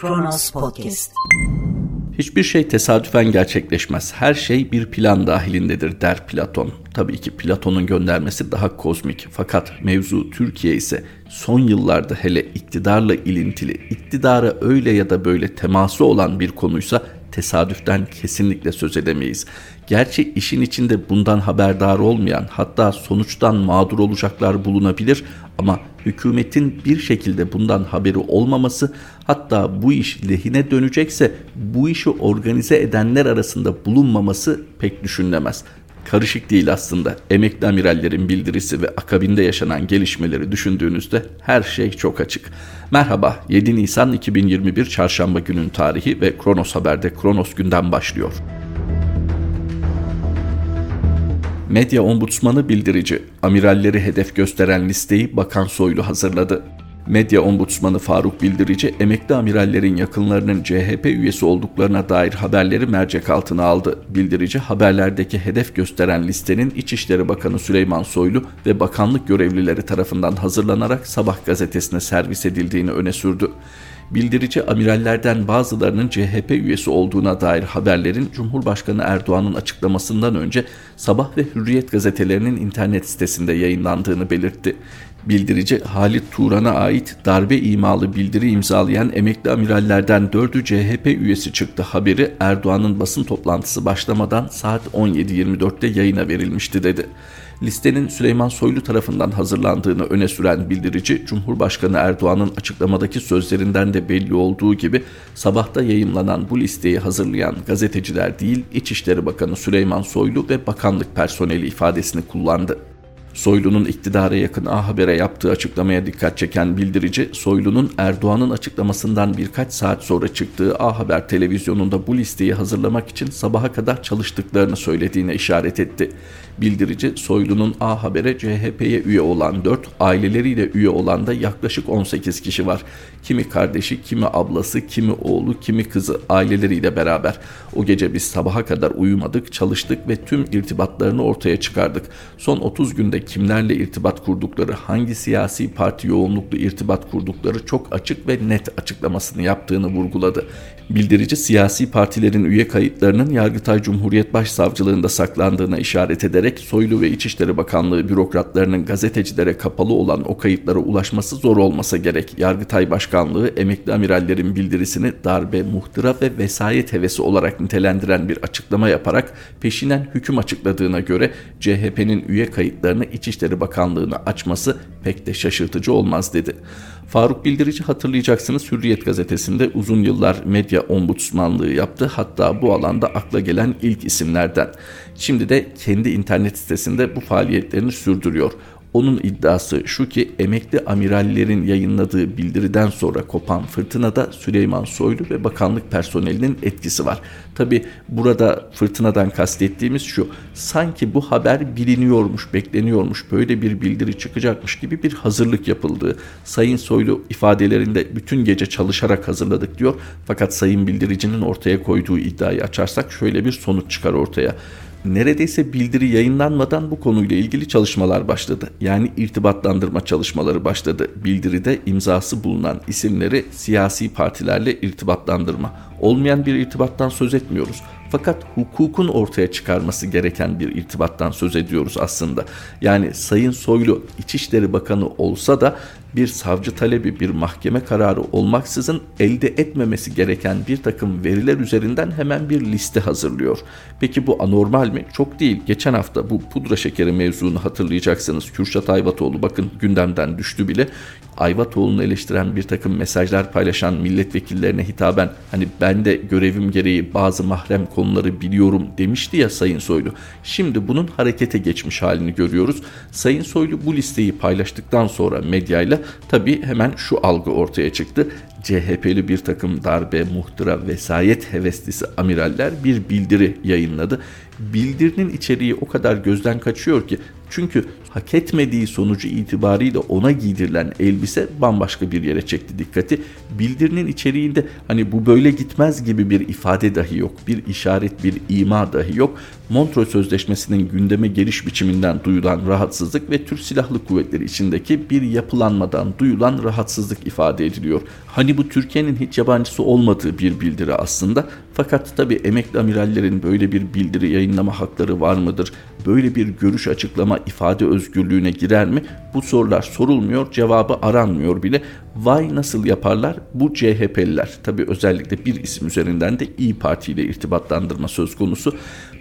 Kronos Podcast. Hiçbir şey tesadüfen gerçekleşmez. Her şey bir plan dahilindedir der Platon. Tabii ki Platon'un göndermesi daha kozmik. Fakat mevzu Türkiye ise son yıllarda hele iktidarla ilintili, iktidara öyle ya da böyle teması olan bir konuysa tesadüften kesinlikle söz edemeyiz. Gerçi işin içinde bundan haberdar olmayan hatta sonuçtan mağdur olacaklar bulunabilir ama hükümetin bir şekilde bundan haberi olmaması hatta bu iş lehine dönecekse bu işi organize edenler arasında bulunmaması pek düşünülemez. Karışık değil aslında. Emekli amirallerin bildirisi ve akabinde yaşanan gelişmeleri düşündüğünüzde her şey çok açık. Merhaba, 7 Nisan 2021 Çarşamba günün tarihi ve Kronos Haber'de Kronos günden başlıyor. Medya Ombudsmanı bildirici, amiralleri hedef gösteren listeyi Bakan Soylu hazırladı. Medya Ombudsmanı Faruk Bildirici, emekli amirallerin yakınlarının CHP üyesi olduklarına dair haberleri mercek altına aldı. Bildirici, haberlerdeki hedef gösteren listenin İçişleri Bakanı Süleyman Soylu ve bakanlık görevlileri tarafından hazırlanarak Sabah gazetesine servis edildiğini öne sürdü. Bildirici amirallerden bazılarının CHP üyesi olduğuna dair haberlerin Cumhurbaşkanı Erdoğan'ın açıklamasından önce Sabah ve Hürriyet gazetelerinin internet sitesinde yayınlandığını belirtti. Bildirici Halit Turan'a ait darbe imalı bildiri imzalayan emekli amirallerden 4'ü CHP üyesi çıktı haberi Erdoğan'ın basın toplantısı başlamadan saat 17.24'te yayına verilmişti dedi. Listenin Süleyman Soylu tarafından hazırlandığını öne süren bildirici, Cumhurbaşkanı Erdoğan'ın açıklamadaki sözlerinden de belli olduğu gibi sabahta yayımlanan bu listeyi hazırlayan gazeteciler değil, İçişleri Bakanı Süleyman Soylu ve bakanlık personeli ifadesini kullandı. Soylu'nun iktidara yakın A Haber'e yaptığı açıklamaya dikkat çeken bildirici, Soylu'nun Erdoğan'ın açıklamasından birkaç saat sonra çıktığı A Haber televizyonunda bu listeyi hazırlamak için sabaha kadar çalıştıklarını söylediğine işaret etti. Bildirici, Soylu'nun A Haber'e CHP'ye üye olan 4, aileleriyle üye olan da yaklaşık 18 kişi var. Kimi kardeşi, kimi ablası, kimi oğlu, kimi kızı aileleriyle beraber. O gece biz sabaha kadar uyumadık, çalıştık ve tüm irtibatlarını ortaya çıkardık. Son 30 günde kimlerle irtibat kurdukları, hangi siyasi parti yoğunluklu irtibat kurdukları çok açık ve net açıklamasını yaptığını vurguladı. Bildirici siyasi partilerin üye kayıtlarının Yargıtay Cumhuriyet Başsavcılığında saklandığına işaret ederek Soylu ve İçişleri Bakanlığı bürokratlarının gazetecilere kapalı olan o kayıtlara ulaşması zor olmasa gerek. Yargıtay Başkanlığı emekli amirallerin bildirisini darbe, muhtıra ve vesayet hevesi olarak nitelendiren bir açıklama yaparak peşinen hüküm açıkladığına göre CHP'nin üye kayıtlarını İçişleri Bakanlığı'na açması pek de şaşırtıcı olmaz dedi. Faruk Bildirici hatırlayacaksınız Hürriyet gazetesinde uzun yıllar medya ombudsmanlığı yaptı. Hatta bu alanda akla gelen ilk isimlerden. Şimdi de kendi internet sitesinde bu faaliyetlerini sürdürüyor. Onun iddiası şu ki emekli amirallerin yayınladığı bildiriden sonra kopan fırtınada Süleyman Soylu ve bakanlık personelinin etkisi var. Tabi burada fırtınadan kastettiğimiz şu sanki bu haber biliniyormuş, bekleniyormuş, böyle bir bildiri çıkacakmış gibi bir hazırlık yapıldığı. Sayın Soylu ifadelerinde bütün gece çalışarak hazırladık diyor. Fakat Sayın Bildiricinin ortaya koyduğu iddiayı açarsak şöyle bir sonuç çıkar ortaya neredeyse bildiri yayınlanmadan bu konuyla ilgili çalışmalar başladı. Yani irtibatlandırma çalışmaları başladı. Bildiride imzası bulunan isimleri siyasi partilerle irtibatlandırma. Olmayan bir irtibattan söz etmiyoruz. Fakat hukukun ortaya çıkarması gereken bir irtibattan söz ediyoruz aslında. Yani Sayın Soylu İçişleri Bakanı olsa da bir savcı talebi, bir mahkeme kararı olmaksızın elde etmemesi gereken bir takım veriler üzerinden hemen bir liste hazırlıyor. Peki bu anormal mi? Çok değil. Geçen hafta bu pudra şekeri mevzunu hatırlayacaksınız. Kürşat Ayvatoğlu bakın gündemden düştü bile. Ayvatoğlu'nu eleştiren bir takım mesajlar paylaşan milletvekillerine hitaben hani ben de görevim gereği bazı mahrem konuları biliyorum demişti ya Sayın Soylu. Şimdi bunun harekete geçmiş halini görüyoruz. Sayın Soylu bu listeyi paylaştıktan sonra medyayla tabii hemen şu algı ortaya çıktı. CHP'li bir takım darbe, muhtıra, vesayet heveslisi amiraller bir bildiri yayınladı. Bildirinin içeriği o kadar gözden kaçıyor ki çünkü hak etmediği sonucu itibariyle ona giydirilen elbise bambaşka bir yere çekti dikkati. Bildirinin içeriğinde hani bu böyle gitmez gibi bir ifade dahi yok. Bir işaret, bir ima dahi yok. Montreux Sözleşmesi'nin gündeme geliş biçiminden duyulan rahatsızlık ve Türk Silahlı Kuvvetleri içindeki bir yapılanmadan duyulan rahatsızlık ifade ediliyor. Hani Hani bu Türkiye'nin hiç yabancısı olmadığı bir bildiri aslında. Fakat tabi emekli amirallerin böyle bir bildiri yayınlama hakları var mıdır? Böyle bir görüş açıklama ifade özgürlüğüne girer mi? Bu sorular sorulmuyor, cevabı aranmıyor bile. Vay nasıl yaparlar? Bu CHP'liler. Tabi özellikle bir isim üzerinden de İyi Parti ile irtibatlandırma söz konusu.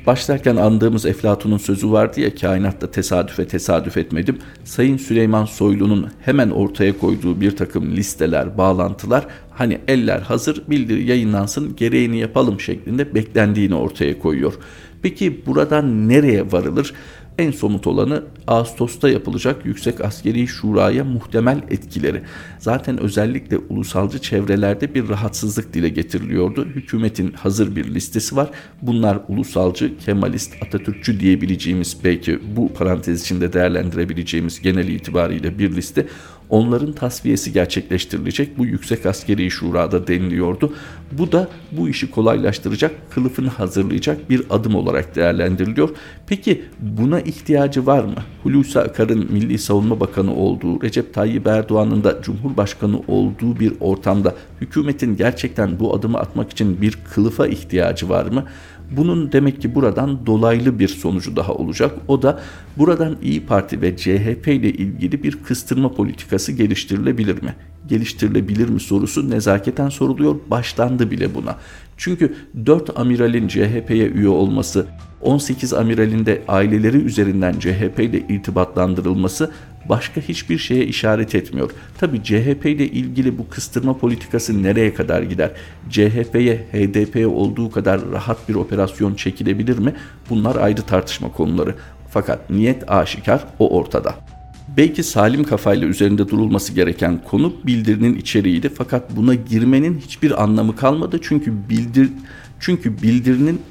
Başlarken andığımız Eflatun'un sözü vardı ya kainatta tesadüfe tesadüf etmedim. Sayın Süleyman Soylu'nun hemen ortaya koyduğu bir takım listeler, bağlantılar hani eller hazır bildiri yayınlansın gereğini yapalım şeklinde beklendiğini ortaya koyuyor. Peki buradan nereye varılır? En somut olanı Ağustos'ta yapılacak Yüksek Askeri Şura'ya muhtemel etkileri. Zaten özellikle ulusalcı çevrelerde bir rahatsızlık dile getiriliyordu. Hükümetin hazır bir listesi var. Bunlar ulusalcı, Kemalist, Atatürkçü diyebileceğimiz belki bu parantez içinde değerlendirebileceğimiz genel itibariyle bir liste onların tasfiyesi gerçekleştirilecek. Bu Yüksek Askeri Şura'da deniliyordu. Bu da bu işi kolaylaştıracak, kılıfını hazırlayacak bir adım olarak değerlendiriliyor. Peki buna ihtiyacı var mı? Hulusi Akar'ın Milli Savunma Bakanı olduğu, Recep Tayyip Erdoğan'ın da Cumhurbaşkanı olduğu bir ortamda hükümetin gerçekten bu adımı atmak için bir kılıfa ihtiyacı var mı? Bunun demek ki buradan dolaylı bir sonucu daha olacak. O da buradan İyi Parti ve CHP ile ilgili bir kıstırma politikası geliştirilebilir mi? Geliştirilebilir mi sorusu nezaketen soruluyor. Başlandı bile buna. Çünkü 4 amiralin CHP'ye üye olması, 18 amiralin de aileleri üzerinden CHP ile irtibatlandırılması başka hiçbir şeye işaret etmiyor. Tabi CHP ile ilgili bu kıstırma politikası nereye kadar gider? CHP'ye HDP'ye olduğu kadar rahat bir operasyon çekilebilir mi? Bunlar ayrı tartışma konuları. Fakat niyet aşikar o ortada. Belki salim kafayla üzerinde durulması gereken konu bildirinin içeriğiydi fakat buna girmenin hiçbir anlamı kalmadı çünkü bildir çünkü bildirinin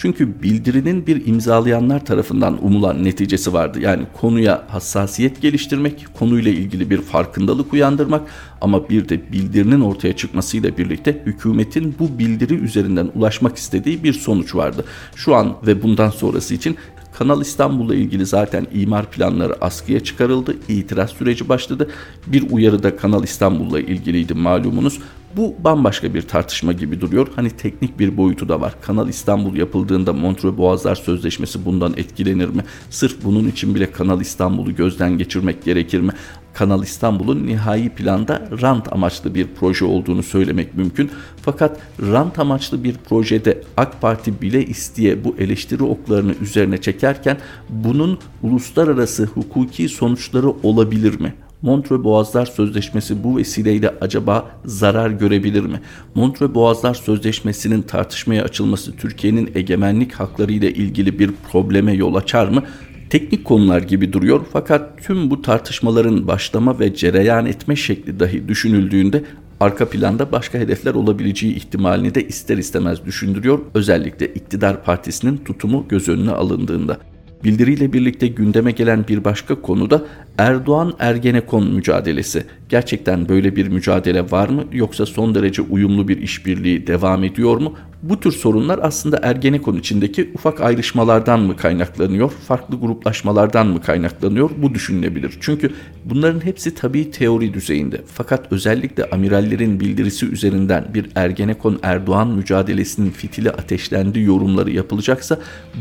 çünkü bildirinin bir imzalayanlar tarafından umulan neticesi vardı. Yani konuya hassasiyet geliştirmek, konuyla ilgili bir farkındalık uyandırmak ama bir de bildirinin ortaya çıkmasıyla birlikte hükümetin bu bildiri üzerinden ulaşmak istediği bir sonuç vardı. Şu an ve bundan sonrası için Kanal İstanbul'la ilgili zaten imar planları askıya çıkarıldı. İtiraz süreci başladı. Bir uyarı da Kanal İstanbul'la ilgiliydi malumunuz. Bu bambaşka bir tartışma gibi duruyor. Hani teknik bir boyutu da var. Kanal İstanbul yapıldığında Montreux Boğazlar Sözleşmesi bundan etkilenir mi? Sırf bunun için bile Kanal İstanbul'u gözden geçirmek gerekir mi? Kanal İstanbul'un nihai planda rant amaçlı bir proje olduğunu söylemek mümkün. Fakat rant amaçlı bir projede AK Parti bile isteye bu eleştiri oklarını üzerine çekerken bunun uluslararası hukuki sonuçları olabilir mi? Montreux Boğazlar Sözleşmesi bu vesileyle acaba zarar görebilir mi? Montreux Boğazlar Sözleşmesi'nin tartışmaya açılması Türkiye'nin egemenlik hakları ile ilgili bir probleme yol açar mı? Teknik konular gibi duruyor fakat tüm bu tartışmaların başlama ve cereyan etme şekli dahi düşünüldüğünde arka planda başka hedefler olabileceği ihtimalini de ister istemez düşündürüyor. Özellikle iktidar partisinin tutumu göz önüne alındığında. Bildiriyle birlikte gündeme gelen bir başka konu da Erdoğan Ergenekon mücadelesi. Gerçekten böyle bir mücadele var mı yoksa son derece uyumlu bir işbirliği devam ediyor mu? Bu tür sorunlar aslında Ergenekon içindeki ufak ayrışmalardan mı kaynaklanıyor, farklı gruplaşmalardan mı kaynaklanıyor bu düşünülebilir. Çünkü bunların hepsi tabii teori düzeyinde. Fakat özellikle amirallerin bildirisi üzerinden bir Ergenekon Erdoğan mücadelesinin fitili ateşlendi yorumları yapılacaksa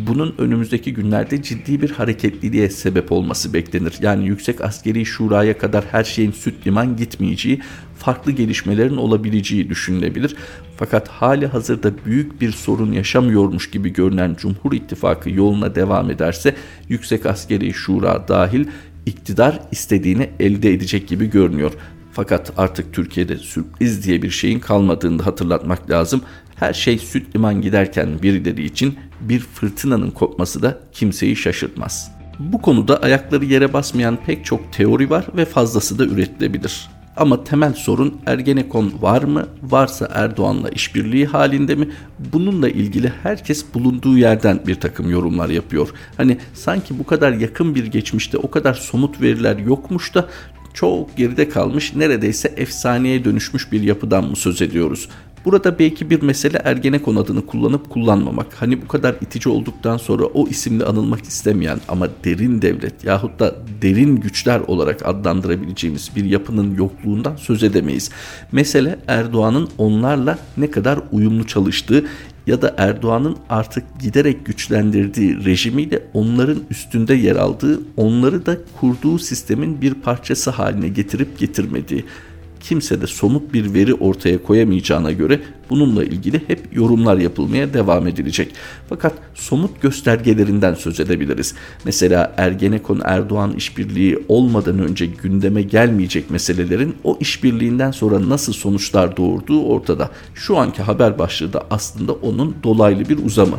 bunun önümüzdeki günlerde ciddi bir hareketliliğe sebep olması beklenir. Yani Yüksek Askeri Şura'ya kadar her şeyin süt liman gitmeyeceği, farklı gelişmelerin olabileceği düşünülebilir. Fakat hali hazırda büyük bir sorun yaşamıyormuş gibi görünen Cumhur İttifakı yoluna devam ederse Yüksek Askeri Şura dahil iktidar istediğini elde edecek gibi görünüyor. Fakat artık Türkiye'de sürpriz diye bir şeyin kalmadığını hatırlatmak lazım. Her şey süt liman giderken birileri için bir fırtınanın kopması da kimseyi şaşırtmaz. Bu konuda ayakları yere basmayan pek çok teori var ve fazlası da üretilebilir. Ama temel sorun Ergenekon var mı? Varsa Erdoğan'la işbirliği halinde mi? Bununla ilgili herkes bulunduğu yerden bir takım yorumlar yapıyor. Hani sanki bu kadar yakın bir geçmişte o kadar somut veriler yokmuş da çok geride kalmış neredeyse efsaneye dönüşmüş bir yapıdan mı söz ediyoruz? Burada belki bir mesele Ergenekon adını kullanıp kullanmamak. Hani bu kadar itici olduktan sonra o isimle anılmak istemeyen ama derin devlet yahut da derin güçler olarak adlandırabileceğimiz bir yapının yokluğundan söz edemeyiz. Mesele Erdoğan'ın onlarla ne kadar uyumlu çalıştığı ya da Erdoğan'ın artık giderek güçlendirdiği rejimiyle onların üstünde yer aldığı, onları da kurduğu sistemin bir parçası haline getirip getirmediği kimse de somut bir veri ortaya koyamayacağına göre bununla ilgili hep yorumlar yapılmaya devam edilecek. Fakat somut göstergelerinden söz edebiliriz. Mesela Ergenekon Erdoğan işbirliği olmadan önce gündeme gelmeyecek meselelerin o işbirliğinden sonra nasıl sonuçlar doğurduğu ortada. Şu anki haber başlığı da aslında onun dolaylı bir uzamı.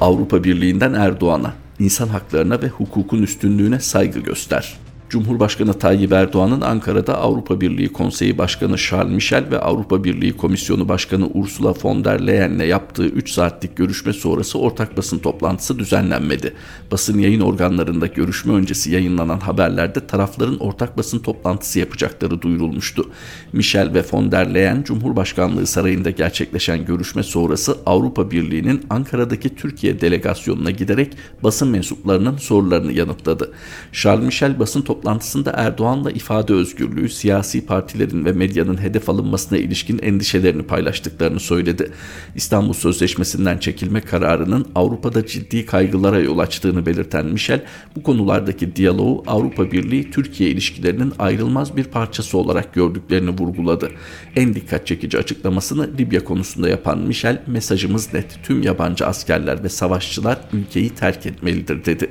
Avrupa Birliği'nden Erdoğan'a, insan haklarına ve hukukun üstünlüğüne saygı göster. Cumhurbaşkanı Tayyip Erdoğan'ın Ankara'da Avrupa Birliği Konseyi Başkanı Charles Michel ve Avrupa Birliği Komisyonu Başkanı Ursula von der Leyen'le yaptığı 3 saatlik görüşme sonrası ortak basın toplantısı düzenlenmedi. Basın yayın organlarında görüşme öncesi yayınlanan haberlerde tarafların ortak basın toplantısı yapacakları duyurulmuştu. Michel ve von der Leyen Cumhurbaşkanlığı Sarayı'nda gerçekleşen görüşme sonrası Avrupa Birliği'nin Ankara'daki Türkiye delegasyonuna giderek basın mensuplarının sorularını yanıtladı. Charles Michel basın toplantısı toplantısında Erdoğan'la ifade özgürlüğü, siyasi partilerin ve medyanın hedef alınmasına ilişkin endişelerini paylaştıklarını söyledi. İstanbul Sözleşmesi'nden çekilme kararının Avrupa'da ciddi kaygılara yol açtığını belirten Michel, bu konulardaki diyaloğu Avrupa Birliği Türkiye ilişkilerinin ayrılmaz bir parçası olarak gördüklerini vurguladı. En dikkat çekici açıklamasını Libya konusunda yapan Michel, mesajımız net, tüm yabancı askerler ve savaşçılar ülkeyi terk etmelidir dedi.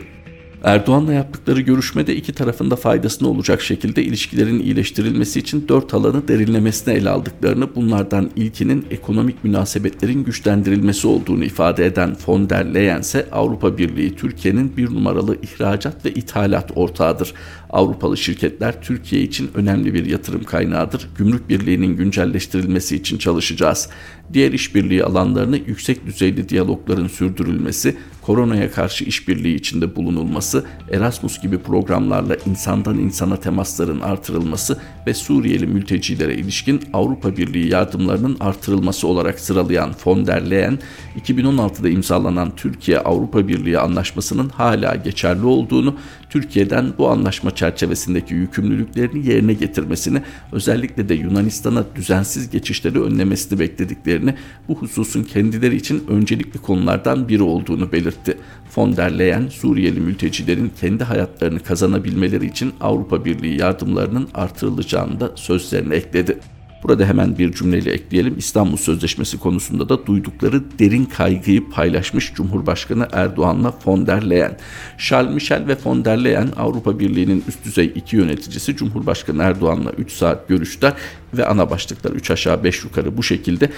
Erdoğan'la yaptıkları görüşmede iki tarafın da faydasına olacak şekilde ilişkilerin iyileştirilmesi için dört alanı derinlemesine ele aldıklarını, bunlardan ilkinin ekonomik münasebetlerin güçlendirilmesi olduğunu ifade eden von der Leyen ise Avrupa Birliği Türkiye'nin bir numaralı ihracat ve ithalat ortağıdır. Avrupalı şirketler Türkiye için önemli bir yatırım kaynağıdır. Gümrük Birliği'nin güncelleştirilmesi için çalışacağız. Diğer işbirliği alanlarını yüksek düzeyli diyalogların sürdürülmesi, koronaya karşı işbirliği içinde bulunulması, Erasmus gibi programlarla insandan insana temasların artırılması ve Suriyeli mültecilere ilişkin Avrupa Birliği yardımlarının artırılması olarak sıralayan von der Leyen, 2016'da imzalanan Türkiye-Avrupa Birliği anlaşmasının hala geçerli olduğunu, Türkiye'den bu anlaşma çerçevesindeki yükümlülüklerini yerine getirmesini, özellikle de Yunanistan'a düzensiz geçişleri önlemesini beklediklerini, bu hususun kendileri için öncelikli konulardan biri olduğunu belirtti. Von der Leyen, Suriyeli mültecilerin kendi hayatlarını kazanabilmeleri için Avrupa Birliği yardımlarının artırılacağını da sözlerine ekledi. Burada hemen bir cümleyle ekleyelim. İstanbul Sözleşmesi konusunda da duydukları derin kaygıyı paylaşmış Cumhurbaşkanı Erdoğan'la von der Leyen. Charles Michel ve von der Leyen Avrupa Birliği'nin üst düzey iki yöneticisi Cumhurbaşkanı Erdoğan'la 3 saat görüştüler ve ana başlıklar 3 aşağı 5 yukarı bu şekilde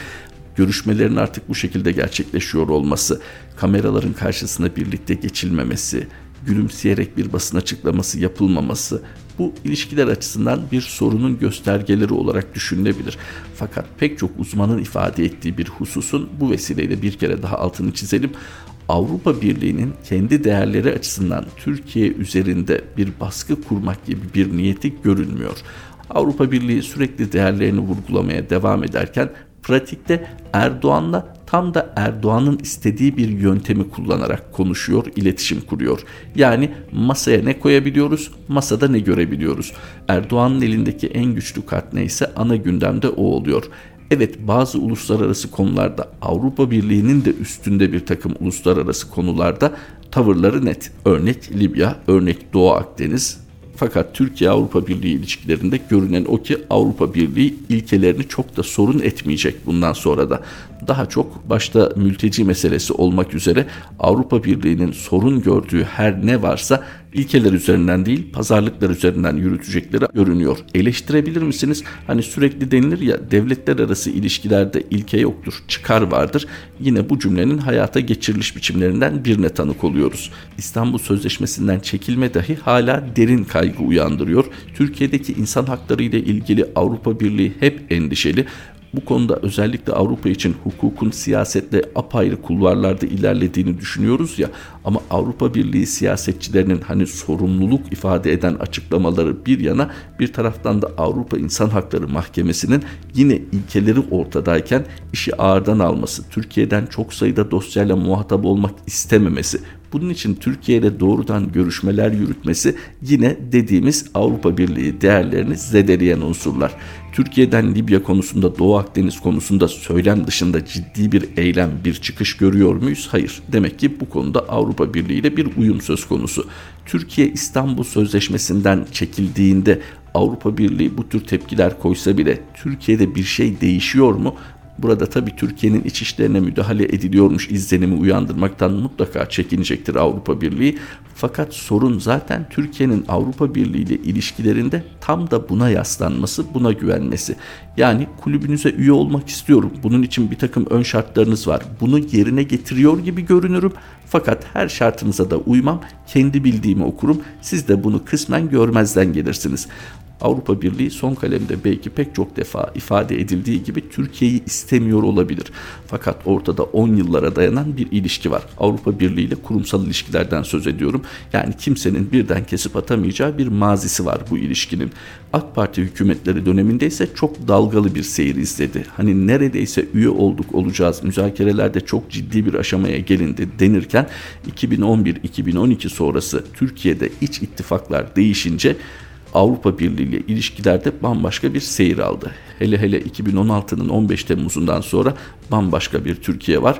görüşmelerin artık bu şekilde gerçekleşiyor olması, kameraların karşısına birlikte geçilmemesi, gülümseyerek bir basın açıklaması yapılmaması bu ilişkiler açısından bir sorunun göstergeleri olarak düşünülebilir. Fakat pek çok uzmanın ifade ettiği bir hususun bu vesileyle bir kere daha altını çizelim. Avrupa Birliği'nin kendi değerleri açısından Türkiye üzerinde bir baskı kurmak gibi bir niyeti görünmüyor. Avrupa Birliği sürekli değerlerini vurgulamaya devam ederken pratikte Erdoğan'la tam da Erdoğan'ın istediği bir yöntemi kullanarak konuşuyor, iletişim kuruyor. Yani masaya ne koyabiliyoruz, masada ne görebiliyoruz. Erdoğan'ın elindeki en güçlü kart neyse ana gündemde o oluyor. Evet bazı uluslararası konularda Avrupa Birliği'nin de üstünde bir takım uluslararası konularda tavırları net. Örnek Libya, örnek Doğu Akdeniz, fakat Türkiye-Avrupa Birliği ilişkilerinde görünen o ki Avrupa Birliği ilkelerini çok da sorun etmeyecek bundan sonra da. Daha çok başta mülteci meselesi olmak üzere Avrupa Birliği'nin sorun gördüğü her ne varsa ilkeler üzerinden değil pazarlıklar üzerinden yürütecekleri görünüyor. Eleştirebilir misiniz? Hani sürekli denilir ya devletler arası ilişkilerde ilke yoktur, çıkar vardır. Yine bu cümlenin hayata geçiriliş biçimlerinden birine tanık oluyoruz. İstanbul Sözleşmesi'nden çekilme dahi hala derin kaygı uyandırıyor. Türkiye'deki insan hakları ile ilgili Avrupa Birliği hep endişeli bu konuda özellikle Avrupa için hukukun siyasetle apayrı kulvarlarda ilerlediğini düşünüyoruz ya. Ama Avrupa Birliği siyasetçilerinin hani sorumluluk ifade eden açıklamaları bir yana bir taraftan da Avrupa İnsan Hakları Mahkemesi'nin yine ilkeleri ortadayken işi ağırdan alması, Türkiye'den çok sayıda dosyayla muhatap olmak istememesi, bunun için Türkiye ile doğrudan görüşmeler yürütmesi yine dediğimiz Avrupa Birliği değerlerini zedeleyen unsurlar. Türkiye'den Libya konusunda Doğu Akdeniz konusunda söylem dışında ciddi bir eylem, bir çıkış görüyor muyuz? Hayır. Demek ki bu konuda Avrupa Birliği ile bir uyum söz konusu. Türkiye İstanbul Sözleşmesi'nden çekildiğinde Avrupa Birliği bu tür tepkiler koysa bile Türkiye'de bir şey değişiyor mu? Burada tabii Türkiye'nin iç işlerine müdahale ediliyormuş izlenimi uyandırmaktan mutlaka çekinecektir Avrupa Birliği. Fakat sorun zaten Türkiye'nin Avrupa Birliği ile ilişkilerinde tam da buna yaslanması, buna güvenmesi. Yani kulübünüze üye olmak istiyorum. Bunun için bir takım ön şartlarınız var. Bunu yerine getiriyor gibi görünürüm. Fakat her şartınıza da uymam. Kendi bildiğimi okurum. Siz de bunu kısmen görmezden gelirsiniz. Avrupa Birliği son kalemde belki pek çok defa ifade edildiği gibi Türkiye'yi istemiyor olabilir. Fakat ortada 10 yıllara dayanan bir ilişki var. Avrupa Birliği ile kurumsal ilişkilerden söz ediyorum. Yani kimsenin birden kesip atamayacağı bir mazisi var bu ilişkinin. AK Parti hükümetleri döneminde ise çok dalgalı bir seyir izledi. Hani neredeyse üye olduk olacağız müzakerelerde çok ciddi bir aşamaya gelindi denirken 2011-2012 sonrası Türkiye'de iç ittifaklar değişince Avrupa Birliği ile ilişkilerde bambaşka bir seyir aldı. Hele hele 2016'nın 15 Temmuz'undan sonra bambaşka bir Türkiye var.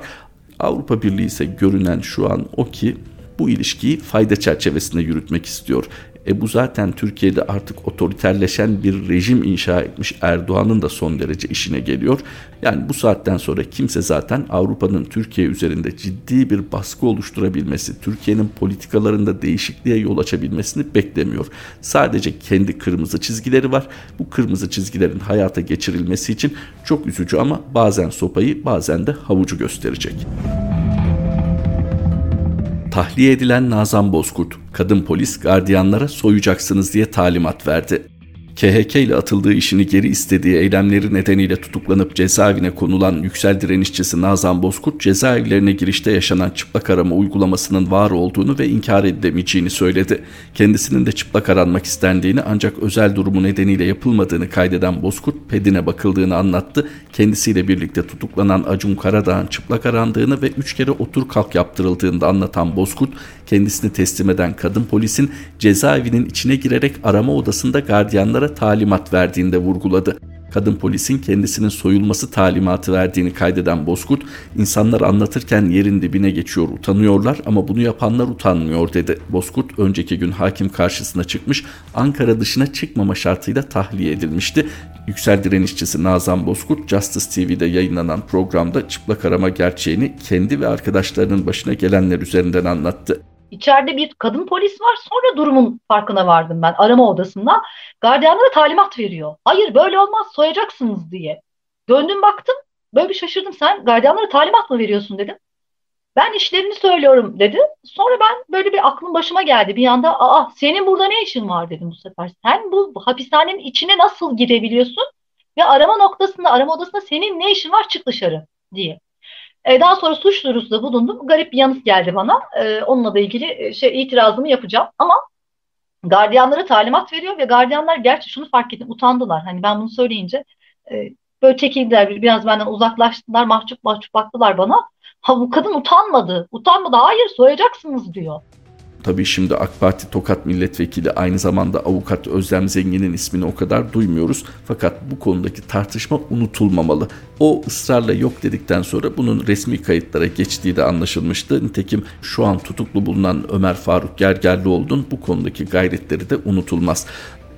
Avrupa Birliği ise görünen şu an o ki bu ilişkiyi fayda çerçevesinde yürütmek istiyor. E bu zaten Türkiye'de artık otoriterleşen bir rejim inşa etmiş Erdoğan'ın da son derece işine geliyor. Yani bu saatten sonra kimse zaten Avrupa'nın Türkiye üzerinde ciddi bir baskı oluşturabilmesi, Türkiye'nin politikalarında değişikliğe yol açabilmesini beklemiyor. Sadece kendi kırmızı çizgileri var. Bu kırmızı çizgilerin hayata geçirilmesi için çok üzücü ama bazen sopayı bazen de havucu gösterecek. Tahliye edilen Nazan Bozkurt, kadın polis gardiyanlara soyacaksınız diye talimat verdi. KHK ile atıldığı işini geri istediği eylemleri nedeniyle tutuklanıp cezaevine konulan yüksel direnişçisi Nazan Bozkurt cezaevlerine girişte yaşanan çıplak arama uygulamasının var olduğunu ve inkar edilemeyeceğini söyledi. Kendisinin de çıplak aranmak istendiğini ancak özel durumu nedeniyle yapılmadığını kaydeden Bozkurt pedine bakıldığını anlattı. Kendisiyle birlikte tutuklanan Acun Karadağ'ın çıplak arandığını ve üç kere otur kalk yaptırıldığını da anlatan Bozkurt kendisini teslim eden kadın polisin cezaevinin içine girerek arama odasında gardiyanlara talimat verdiğinde vurguladı. Kadın polisin kendisinin soyulması talimatı verdiğini kaydeden Bozkurt, insanlar anlatırken yerin dibine geçiyor, utanıyorlar ama bunu yapanlar utanmıyor dedi. Bozkurt önceki gün hakim karşısına çıkmış, Ankara dışına çıkmama şartıyla tahliye edilmişti. Yüksel direnişçisi Nazan Bozkurt, Justice TV'de yayınlanan programda çıplak arama gerçeğini kendi ve arkadaşlarının başına gelenler üzerinden anlattı. İçeride bir kadın polis var. Sonra durumun farkına vardım ben arama odasında. Gardiyanlara talimat veriyor. Hayır böyle olmaz soyacaksınız diye. Döndüm baktım böyle bir şaşırdım. Sen gardiyanlara talimat mı veriyorsun dedim. Ben işlerini söylüyorum dedi. Sonra ben böyle bir aklım başıma geldi. Bir anda aa senin burada ne işin var dedim bu sefer. Sen bu hapishanenin içine nasıl girebiliyorsun? Ve arama noktasında, arama odasında senin ne işin var çık dışarı diye. E, daha sonra suç duyurusunda bulundum. Garip bir yanıt geldi bana. E, onunla da ilgili e, şey itirazımı yapacağım. Ama gardiyanlara talimat veriyor ve gardiyanlar gerçi şunu fark ettim. Utandılar. Hani ben bunu söyleyince e, böyle çekildiler. Biraz benden uzaklaştılar. Mahcup mahcup baktılar bana. Ha bu kadın utanmadı. Utanmadı. Hayır soyacaksınız diyor. Tabii şimdi AK Parti Tokat Milletvekili aynı zamanda avukat Özlem Zengin'in ismini o kadar duymuyoruz. Fakat bu konudaki tartışma unutulmamalı. O ısrarla yok dedikten sonra bunun resmi kayıtlara geçtiği de anlaşılmıştı. Nitekim şu an tutuklu bulunan Ömer Faruk Gergerlioğlu'nun bu konudaki gayretleri de unutulmaz.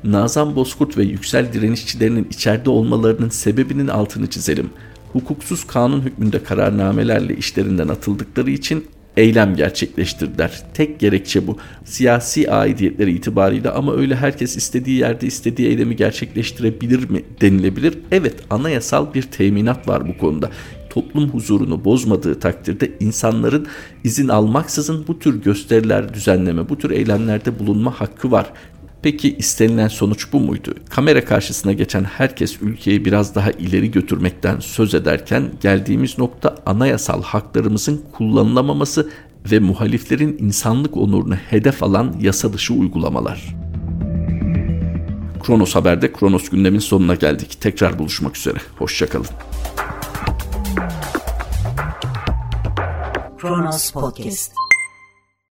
Nazan Bozkurt ve yüksel direnişçilerinin içeride olmalarının sebebinin altını çizelim. Hukuksuz kanun hükmünde kararnamelerle işlerinden atıldıkları için eylem gerçekleştirdiler. Tek gerekçe bu. Siyasi aidiyetleri itibariyle ama öyle herkes istediği yerde istediği eylemi gerçekleştirebilir mi denilebilir. Evet anayasal bir teminat var bu konuda toplum huzurunu bozmadığı takdirde insanların izin almaksızın bu tür gösteriler düzenleme, bu tür eylemlerde bulunma hakkı var. Peki istenilen sonuç bu muydu? Kamera karşısına geçen herkes ülkeyi biraz daha ileri götürmekten söz ederken geldiğimiz nokta anayasal haklarımızın kullanılamaması ve muhaliflerin insanlık onurunu hedef alan yasa dışı uygulamalar. Kronos Haber'de Kronos gündemin sonuna geldik. Tekrar buluşmak üzere. Hoşçakalın. Kronos Podcast